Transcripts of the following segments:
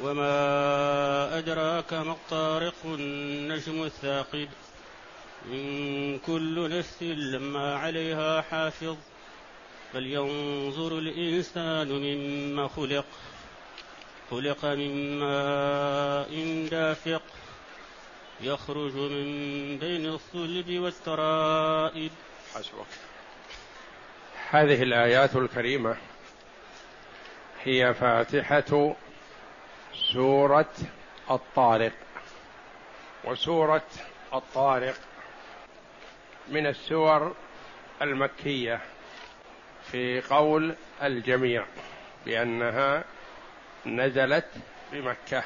وما أدراك ما الطارق النجم الثاقب. إن كل نفس لما عليها حافظ فلينظر الإنسان مما خلق. خلق من ماء دافق يخرج من بين الصلب والترائب. حسبك. هذه الآيات الكريمة هي فاتحة سورة الطارق. وسورة الطارق من السور المكية في قول الجميع بأنها نزلت بمكة.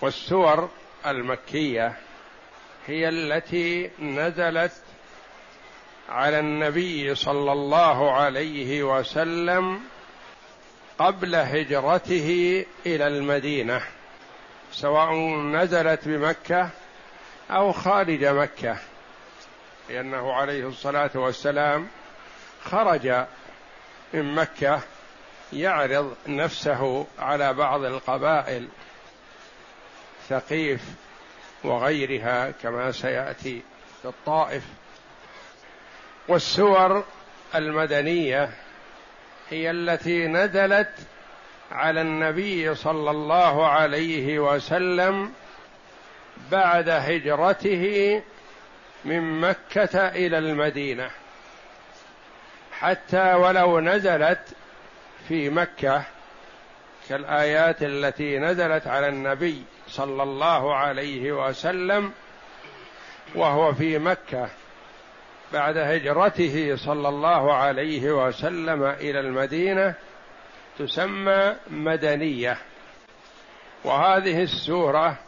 والسور المكية هي التي نزلت على النبي صلى الله عليه وسلم قبل هجرته إلى المدينة سواء نزلت بمكة أو خارج مكة لأنه عليه الصلاة والسلام خرج من مكة يعرض نفسه على بعض القبائل ثقيف وغيرها كما سيأتي في الطائف. والسور المدنية هي التي نزلت على النبي صلى الله عليه وسلم بعد هجرته من مكة إلى المدينة. حتى ولو نزلت في مكة كالآيات التي نزلت على النبي صلى الله عليه وسلم وهو في مكة بعد هجرته صلى الله عليه وسلم إلى المدينة تسمى مدنية. وهذه السورة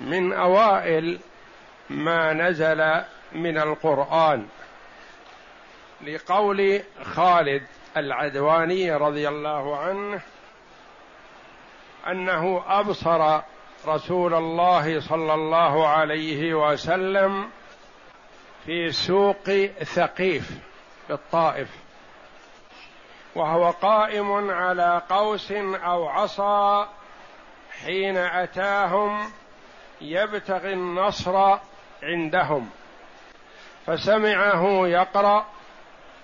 من أوائل ما نزل من القرآن لقول خالد العدواني رضي الله عنه أنه أبصر رسول الله صلى الله عليه وسلم في سوق ثقيف بالطائف وهو قائم على قوس أو عصا حين أتاهم يبتغي النصر عندهم فسمعه يقرأ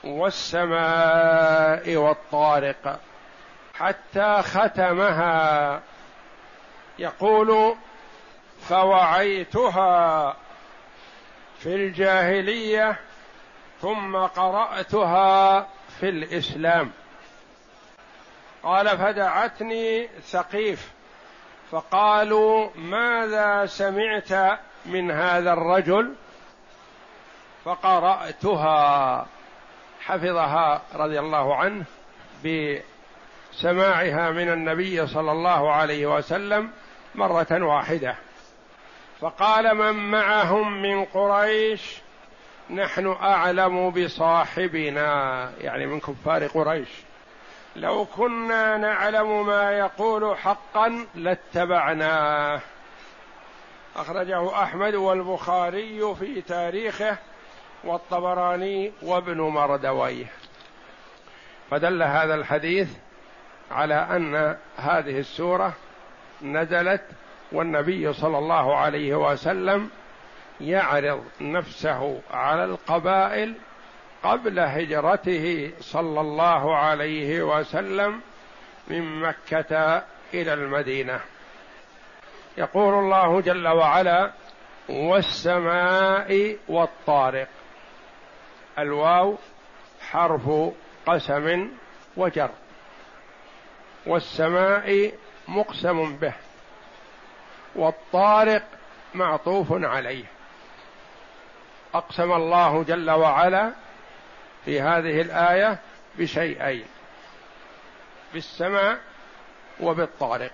والسماء والطارق حتى ختمها. يقول فوعيتها في الجاهلية ثم قرأتها في الإسلام. قال فدعتني ثقيف فقالوا ماذا سمعت من هذا الرجل؟ فقرأتها. حفظها رضي الله عنه بسماعها من النبي صلى الله عليه وسلم مرة واحدة. فقال من معهم من قريش نحن أعلم بصاحبنا يعني من كفار قريش. لو كنا نعلم ما يقول حقا لاتبعناه. أخرجه أحمد والبخاري في تاريخه والطبراني وابن مردويه. فدل هذا الحديث على أن هذه السورة نزلت والنبي صلى الله عليه وسلم يعرض نفسه على القبائل قبل هجرته صلى الله عليه وسلم من مكة إلى المدينة. يقول الله جل وعلا والسماء والطارق. الواو حرف قسم وجر. والسماء مقسم به. والطارق معطوف عليه. أقسم الله جل وعلا في هذه الآية بشيئين بالسماء وبالطارق.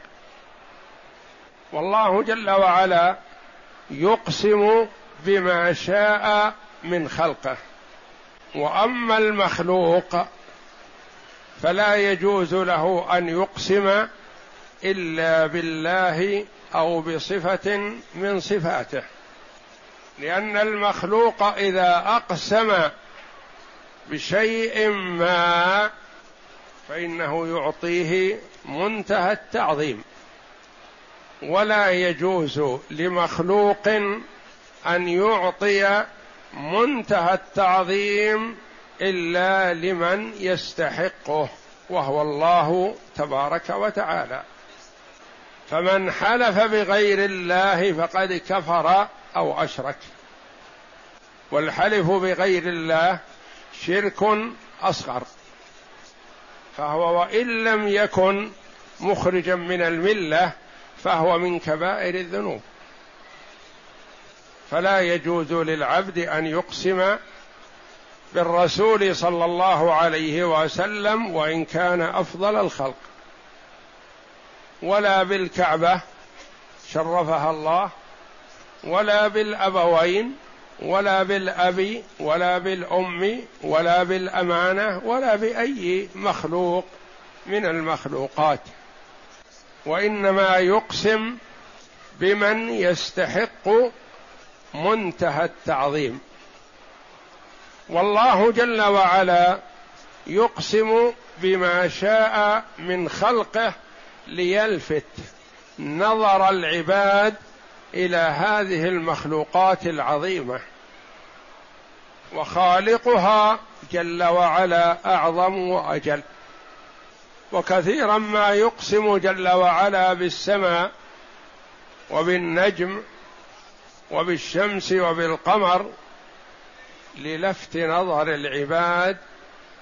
والله جل وعلا يقسم بما شاء من خلقه. وأما المخلوق فلا يجوز له أن يقسم إلا بالله أو بصفة من صفاته. لأن المخلوق إذا أقسم بشيء ما فإنه يعطيه منتهى التعظيم. ولا يجوز لمخلوق أن يعطي منتهى التعظيم إلا لمن يستحقه وهو الله تبارك وتعالى. فمن حلف بغير الله فقد كفر أو أشرك. والحلف بغير الله شرك أصغر. فهو وإن لم يكن مخرجا من الملة فهو من كبائر الذنوب. فلا يجوز للعبد أن يقسم بالرسول صلى الله عليه وسلم وإن كان أفضل الخلق. ولا بالكعبة شرفها الله ولا بالأبوين ولا بالأب ولا بالأم ولا بالأمانة ولا بأي مخلوق من المخلوقات. وإنما يقسم بمن يستحق منتهى التعظيم. والله جل وعلا يقسم بما شاء من خلقه ليلفت نظر العباد إلى هذه المخلوقات العظيمة وخالقها جل وعلا أعظم وأجل. وكثيرا ما يقسم جل وعلا بالسماء وبالنجم وبالشمس وبالقمر للفت نظر العباد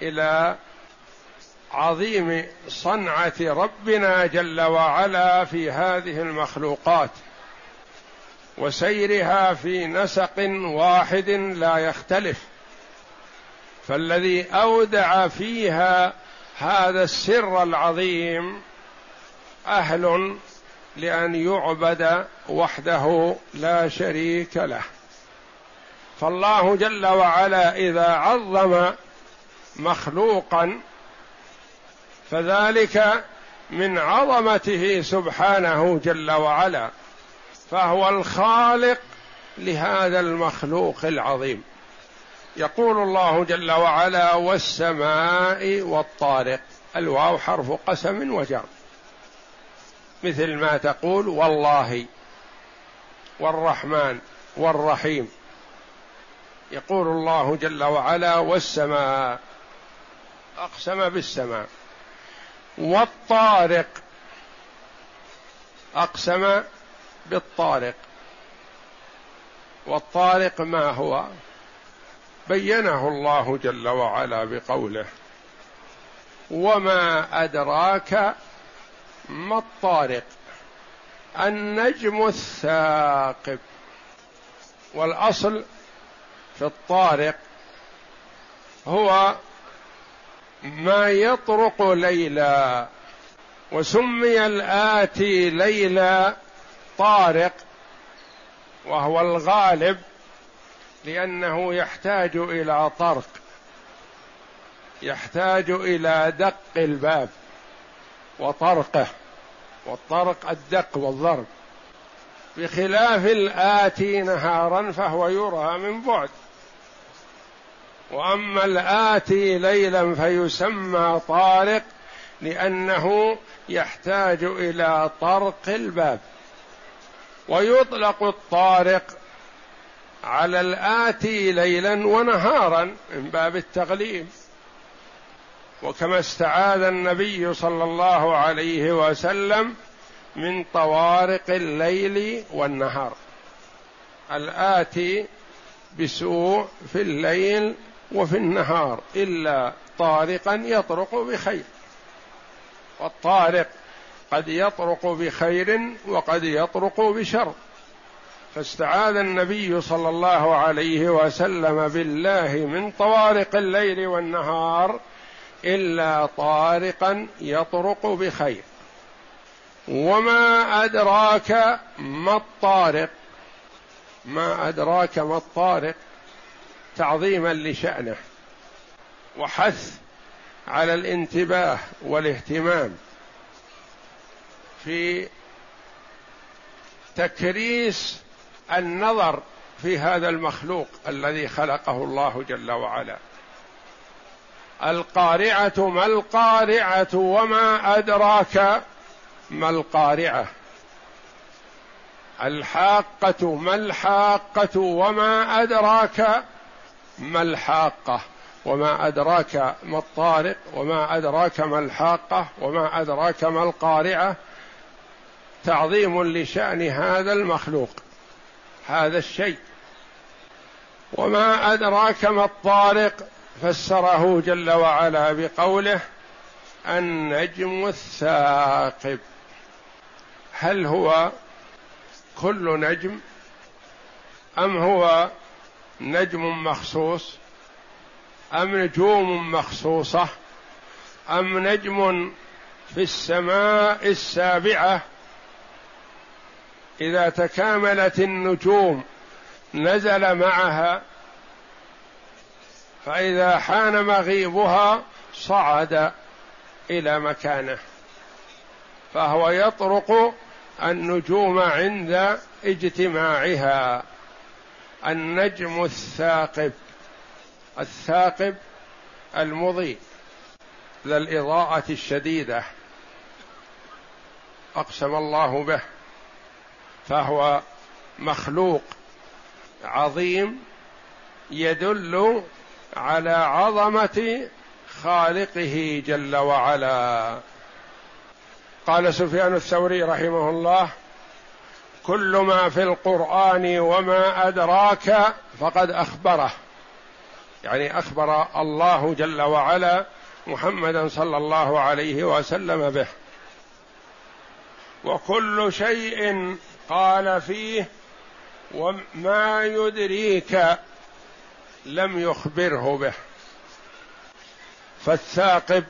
إلى عظيم صنعة ربنا جل وعلا في هذه المخلوقات وسيرها في نسق واحد لا يختلف فالذي أودع فيها هذا السر العظيم أهل لأن يعبد وحده لا شريك له. فالله جل وعلا إذا عظم مخلوقا فذلك من عظمته سبحانه جل وعلا فهو الخالق لهذا المخلوق العظيم. يقول الله جل وعلا والسماء والطارق. الواو حرف قسم وجر. مثل ما تقول والله والرحمن والرحيم. يقول الله جل وعلا والسماء. أقسم بالسماء. والطارق. أقسم بالطارق. والطارق ما هو؟ بينه الله جل وعلا بقوله وما أدراك ما الطارق؟ النجم الثاقب. والأصل في الطارق هو ما يطرق ليلا وسمي الآتي ليلا طارق وهو الغالب لأنه يحتاج إلى طرق يحتاج إلى دق الباب وطرقه والطرق الدق والضرب. بخلاف الآتي نهارا فهو يرى من بعد. وأما الآتي ليلا فيسمى طارق لأنه يحتاج إلى طرق الباب. ويطلق الطارق على الآتي ليلا ونهارا من باب التغليب وكما استعاذ النبي صلى الله عليه وسلم من طوارق الليل والنهار. الآتي بسوء في الليل وفي النهار إلا طارقا يطرق بخير. والطارق قد يطرق بخير وقد يطرق بشر. فاستعاذ النبي صلى الله عليه وسلم بالله من طوارق الليل والنهار إلا طارقا يطرق بخير. وما أدراك ما الطارق؟ ما أدراك ما الطارق؟ تعظيما لشأنه وحث على الانتباه والاهتمام في تكريس النظر في هذا المخلوق الذي خلقه الله جل وعلا. القارعة ما القارعة وما أدراك ما القارعة. الحاقة ما الحاقة وما أدراك ما الحاقة وما أدراك ما الطارق وما أدراك ما الحاقة وما أدراك ما القارعة تعظيم لشأن هذا المخلوق هذا الشيء. وما أدراك ما الطارق فسره جل وعلا بقوله النجم الثاقب. هل هو كل نجم أم هو نجم مخصوص أم نجوم مخصوصة أم نجم في السماء السابعة. إذا تكاملت النجوم نزل معها فإذا حان مغيبها صعد إلى مكانه. فهو يطرق النجوم عند اجتماعها. النجم الثاقب. الثاقب المضيء ذا الإضاءة الشديدة. أقسم الله به. فهو مخلوق عظيم يدل على عظمة خالقه جل وعلا. قال سفيان الثوري رحمه الله كل ما في القرآن وما أدراك فقد أخبره. يعني أخبر الله جل وعلا محمدا صلى الله عليه وسلم به. وكل شيء قال فيه وما يدريك لم يخبره به. فالثاقب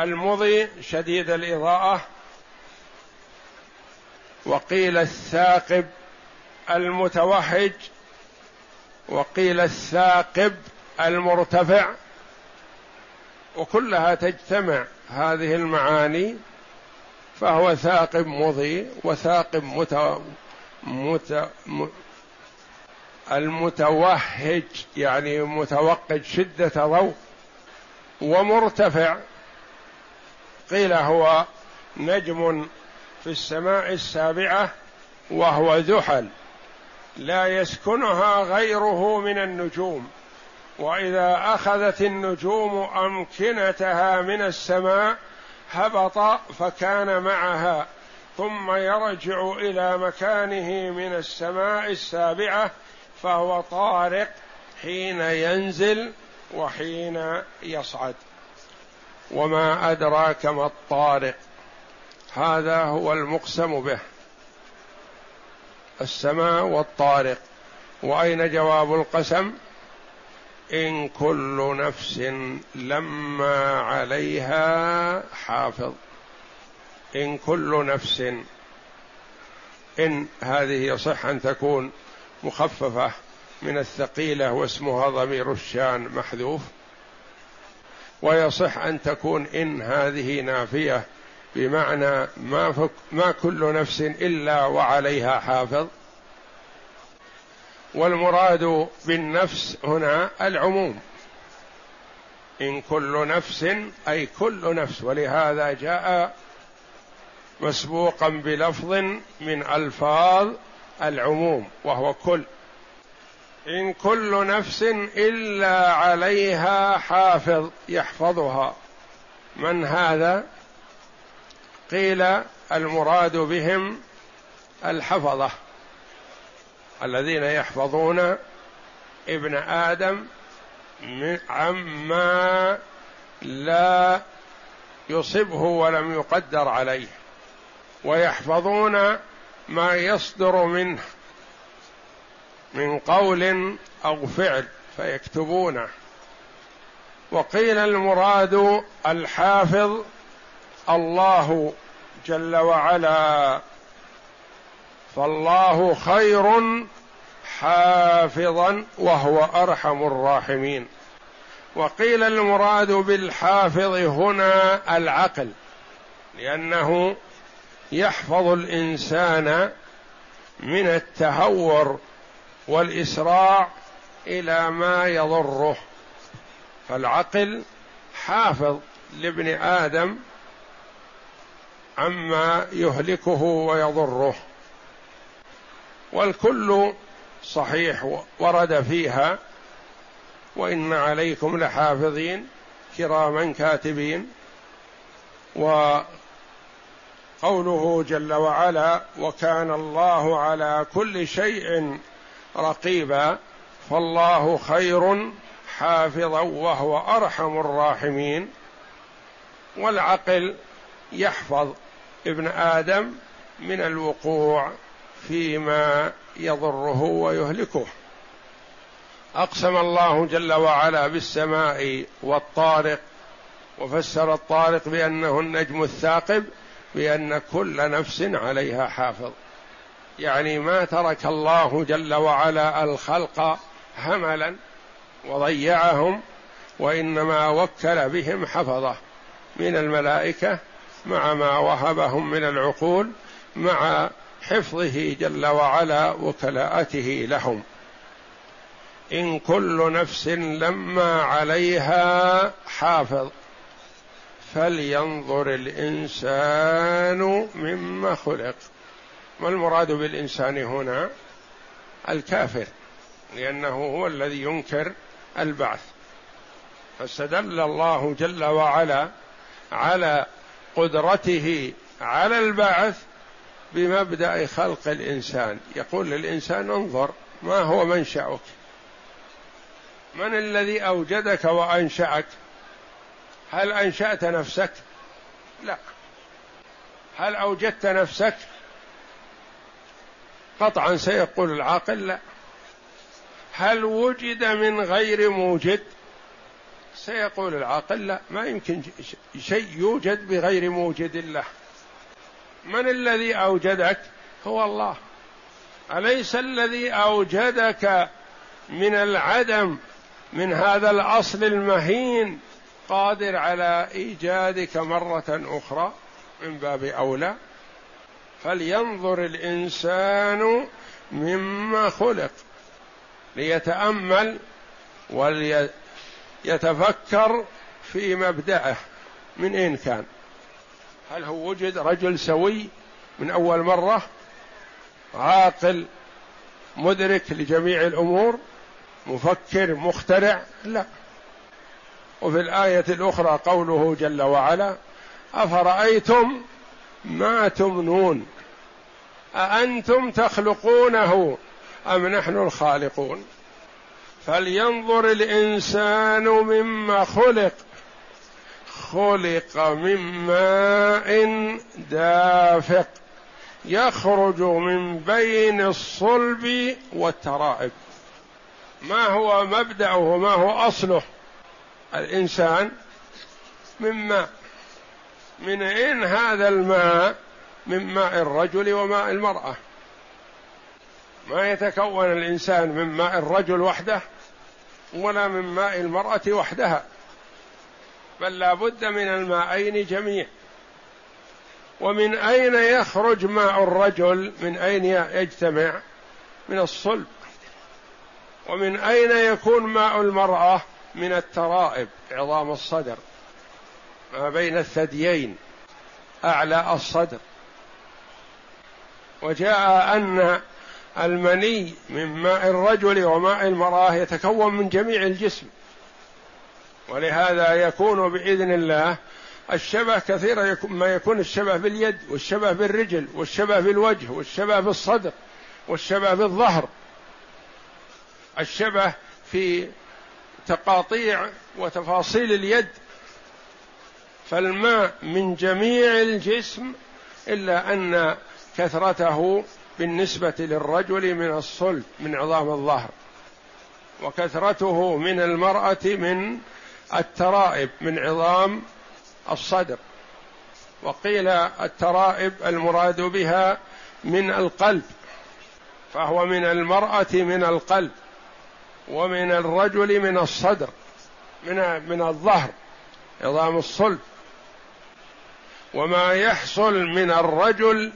المضي شديد الإضاءة وقيل الثاقب المتوهج وقيل الثاقب المرتفع وكلها تجتمع هذه المعاني فهو ثاقب مضي وثاقب مت... مت... المتوهج يعني متوقد شدة ضوء ومرتفع. قيل هو نجم في السماء السابعة وهو زحل لا يسكنها غيره من النجوم وإذا أخذت النجوم أمكنتها من السماء هبط فكان معها ثم يرجع إلى مكانه من السماء السابعة فهو طارق حين ينزل وحين يصعد. وما أدراك ما الطارق؟ هذا هو المقسم به. السماء والطارق. وأين جواب القسم؟ إن كل نفس لما عليها حافظ. إن كل نفس. إن هذه يصح أن تكون مخففة من الثقيلة واسمها ضمير الشان محذوف. ويصح أن تكون إن هذه نافية بمعنى ما فك ما كل نفس إلا وعليها حافظ. والمراد بالنفس هنا العموم. إن كل نفس أي كل نفس. ولهذا جاء مسبوقا بلفظ من ألفاظ العموم وهو كل. إن كل نفس إلا عليها حافظ يحفظها. من هذا؟ قيل المراد بهم الحفظة الذين يحفظون ابن آدم عما لا يصبه ولم يقدر عليه ويحفظون ما يصدر منه من قول أو فعل فيكتبونه. وقيل المراد الحافظ الله جل وعلا. فالله خير حافظا وهو أرحم الراحمين. وقيل المراد بالحافظ هنا العقل لأنه يحفظ الإنسان من التهور والإسراع إلى ما يضره. فالعقل حافظ لابن آدم عما يهلكه ويضره. والكل صحيح ورد فيها وإن عليكم لحافظين كراما كاتبين. وقوله جل وعلا وكان الله على كل شيء رقيبا فالله خير حافظا وهو أرحم الراحمين. والعقل يحفظ ابن آدم من الوقوع فيما يضره ويهلكه. أقسم الله جل وعلا بالسماء والطارق وفسر الطارق بأنه النجم الثاقب بأن كل نفس عليها حافظ. يعني ما ترك الله جل وعلا الخلق هملا وضيعهم وإنما وكل بهم حفظه من الملائكة مع ما وهبهم من العقول مع حفظه جل وعلا وكلاءته لهم. إن كل نفس لما عليها حافظ. فلينظر الإنسان مما خلق. ما المراد بالإنسان هنا؟ الكافر لأنه هو الذي ينكر البعث. فاستدل الله جل وعلا على قدرته على البعث بمبدأ خلق الإنسان. يقول للإنسان انظر ما هو منشأك؟ من الذي أوجدك وأنشأك؟ هل أنشأت نفسك؟ لا. هل أوجدت نفسك؟ قطعا سيقول العاقل لا. هل وجد من غير موجد؟ سيقول العاقل لا ما يمكن شيء يوجد بغير موجد الله من الذي أوجدك؟ هو الله. أليس الذي أوجدك من العدم من هذا الأصل المهين قادر على إيجادك مرة أخرى من باب أولى؟ فلينظر الإنسان مما خلق ليتأمل وليتفكر في مبدأه من أين كان؟ هل هو وجد رجل سوي من أول مرة عاقل مدرك لجميع الأمور مفكر مخترع؟ لا. وفي الآية الأخرى قوله جل وعلا أفرأيتم ما تمنون؟ أأنتم تخلقونه أم نحن الخالقون؟ فلينظر الإنسان مما خلق خلق من ماء دافق يخرج من بين الصلب والترائب. ما هو مبدأه؟ وما هو أصله؟ الإنسان من ماء. من أين هذا الماء؟ من ماء الرجل وماء المرأة. ما يتكون الإنسان من ماء الرجل وحده ولا من ماء المرأة وحدها بل لا بد من الماءين جميع. ومن أين يخرج ماء الرجل؟ من أين يجتمع؟ من الصلب. ومن أين يكون ماء المرأة؟ من الترائب عظام الصدر. ما بين الثديين أعلى الصدر. وجاء أن المني من ماء الرجل وماء المرأة يتكون من جميع الجسم. ولهذا يكون بإذن الله الشبه كثيرا ما يكون الشبه باليد والشبه بالرجل والشبه بالوجه والشبه بالصدر والشبه بالظهر. الشبه في تقاطيع وتفاصيل اليد. فالماء من جميع الجسم إلا أن كثرته بالنسبة للرجل من الصلب من عظام الظهر. وكثرته من المرأة من الترائب من عظام الصدر. وقيل الترائب المراد بها من القلب فهو من المرأة من القلب ومن الرجل من الصدر من من الظهر عظام الصلب. وما يحصل من الرجل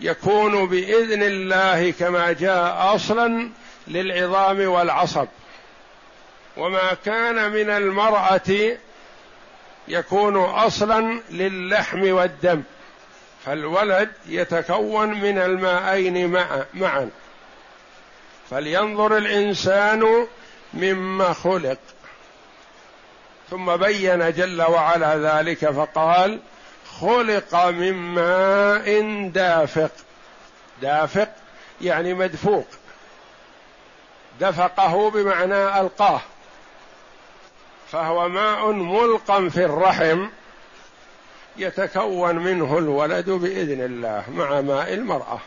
يكون بإذن الله كما جاء أصلا للعظام والعصب. وما كان من المرأة يكون أصلا للحم والدم فالولد يتكون من الماءين معا. فلينظر الإنسان مما خلق. ثم بين جل وعلا ذلك فقال خلق من ماء دافق. دافق يعني مدفوق. دفقه بمعنى ألقاه. فهو ماء ملقى في الرحم يتكون منه الولد بإذن الله مع ماء المرأة.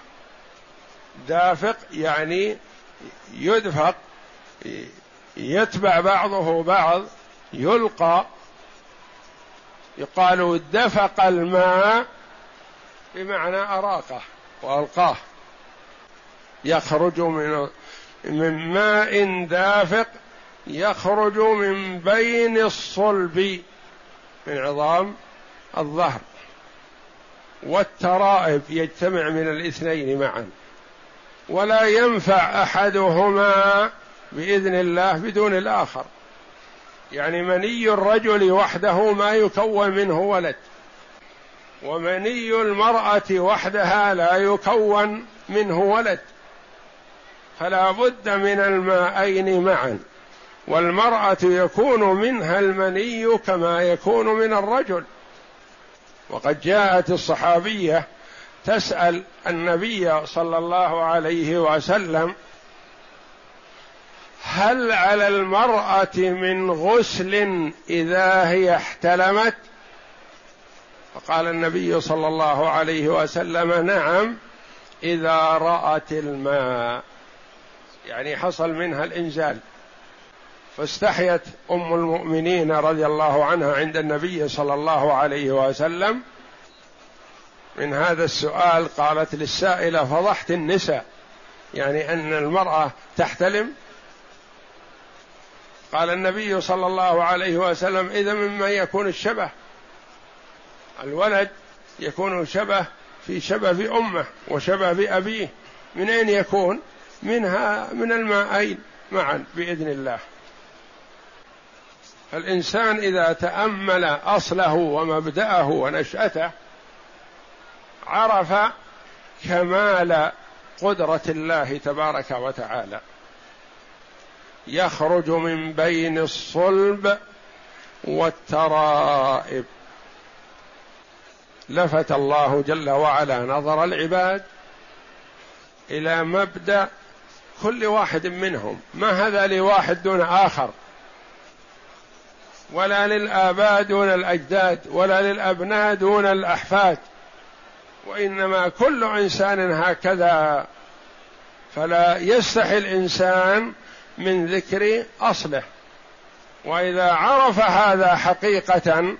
دافق يعني يدفق يتبع بعضه بعض يلقى يقال دفق الماء بمعنى أراقه وألقاه. يخرج من من ماء دافق يخرج من بين الصلب من عظام الظهر. والترائب يجتمع من الاثنين معا. ولا ينفع أحدهما بإذن الله بدون الآخر. يعني مني الرجل وحده ما يكون منه ولد. ومني المرأة وحدها لا يكون منه ولد. فلا بد من الماءين معا. والمرأة يكون منها المني كما يكون من الرجل. وقد جاءت الصحابية تسأل النبي صلى الله عليه وسلم هل على المرأة من غسل إذا هي احتلمت؟ فقال النبي صلى الله عليه وسلم نعم إذا رأت الماء. يعني حصل منها الإنزال. فاستحيت أم المؤمنين رضي الله عنها عند النبي صلى الله عليه وسلم. من هذا السؤال قالت للسائلة فضحت النساء. يعني أن المرأة تحتلم قال النبي صلى الله عليه وسلم إذا مما يكون الشبه الولد يكون شبه في شبه أمه وشبه بابيه من أين يكون؟ منها من الماءين معا بإذن الله. فالانسان إذا تأمل أصله ومبدأه ونشأته عرف كمال قدرة الله تبارك وتعالى. يخرج من بين الصلب والترائب. لفت الله جل وعلا نظر العباد إلى مبدأ كل واحد منهم. ما هذا لواحد دون آخر؟ ولا للآباء دون الأجداد ولا للأبناء دون الأحفاد. وإنما كل إنسان هكذا. فلا يستحي الإنسان من ذكر أصله. وإذا عرف هذا حقيقة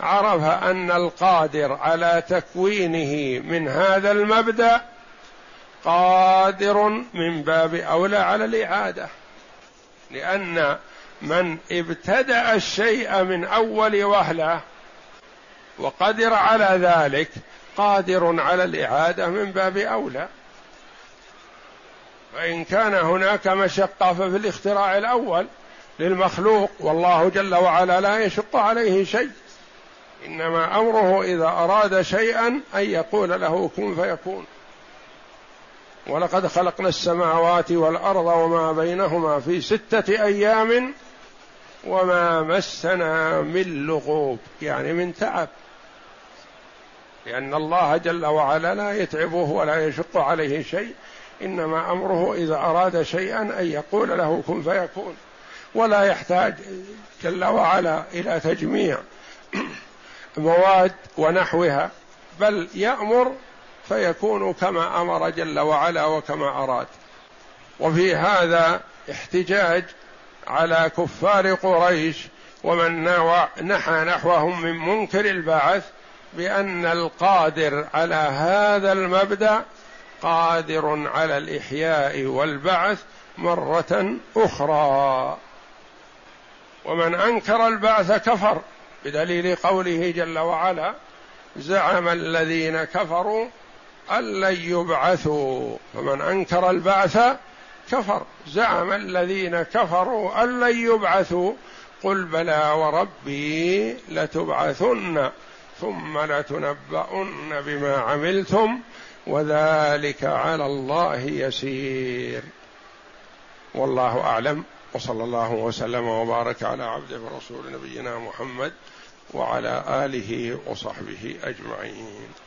عرف أن القادر على تكوينه من هذا المبدأ قادر من باب أولى على الإعادة. لأن من ابتدأ الشيء من أول وهلة وقدر على ذلك قادر على الإعادة من باب أولى. فإن كان هناك مشقة ففي الاختراع الأول للمخلوق والله جل وعلا لا يشق عليه شيء. إنما أمره إذا أراد شيئا أن يقول له كن فيكون. ولقد خلقنا السماوات والأرض وما بينهما في ستة أيام وما مسنا من لغوب يعني من تعب. لأن الله جل وعلا لا يتعبه ولا يشق عليه شيء. إنما أمره إذا أراد شيئا أن يقول له كن فيكون. ولا يحتاج جل وعلا إلى تجميع مواد ونحوها بل يأمر فيكون كما أمر جل وعلا وكما أراد. وفي هذا احتجاج على كفار قريش ومن نحى نحوهم من منكر البعث بأن القادر على هذا المبدأ قادر على الإحياء والبعث مرة أخرى. ومن أنكر البعث كفر بدليل قوله جل وعلا زعم الذين كفروا أن لن يبعثوا. فمن أنكر البعث كفر زعم الذين كفروا أن لن يبعثوا. قل بلى وربي لتبعثن ثم لتنبؤن بما عملتم وذلك على الله يسير. والله أعلم. وصلى الله وسلم وبارك على عبده ورسول نبينا محمد وعلى آله وصحبه أجمعين.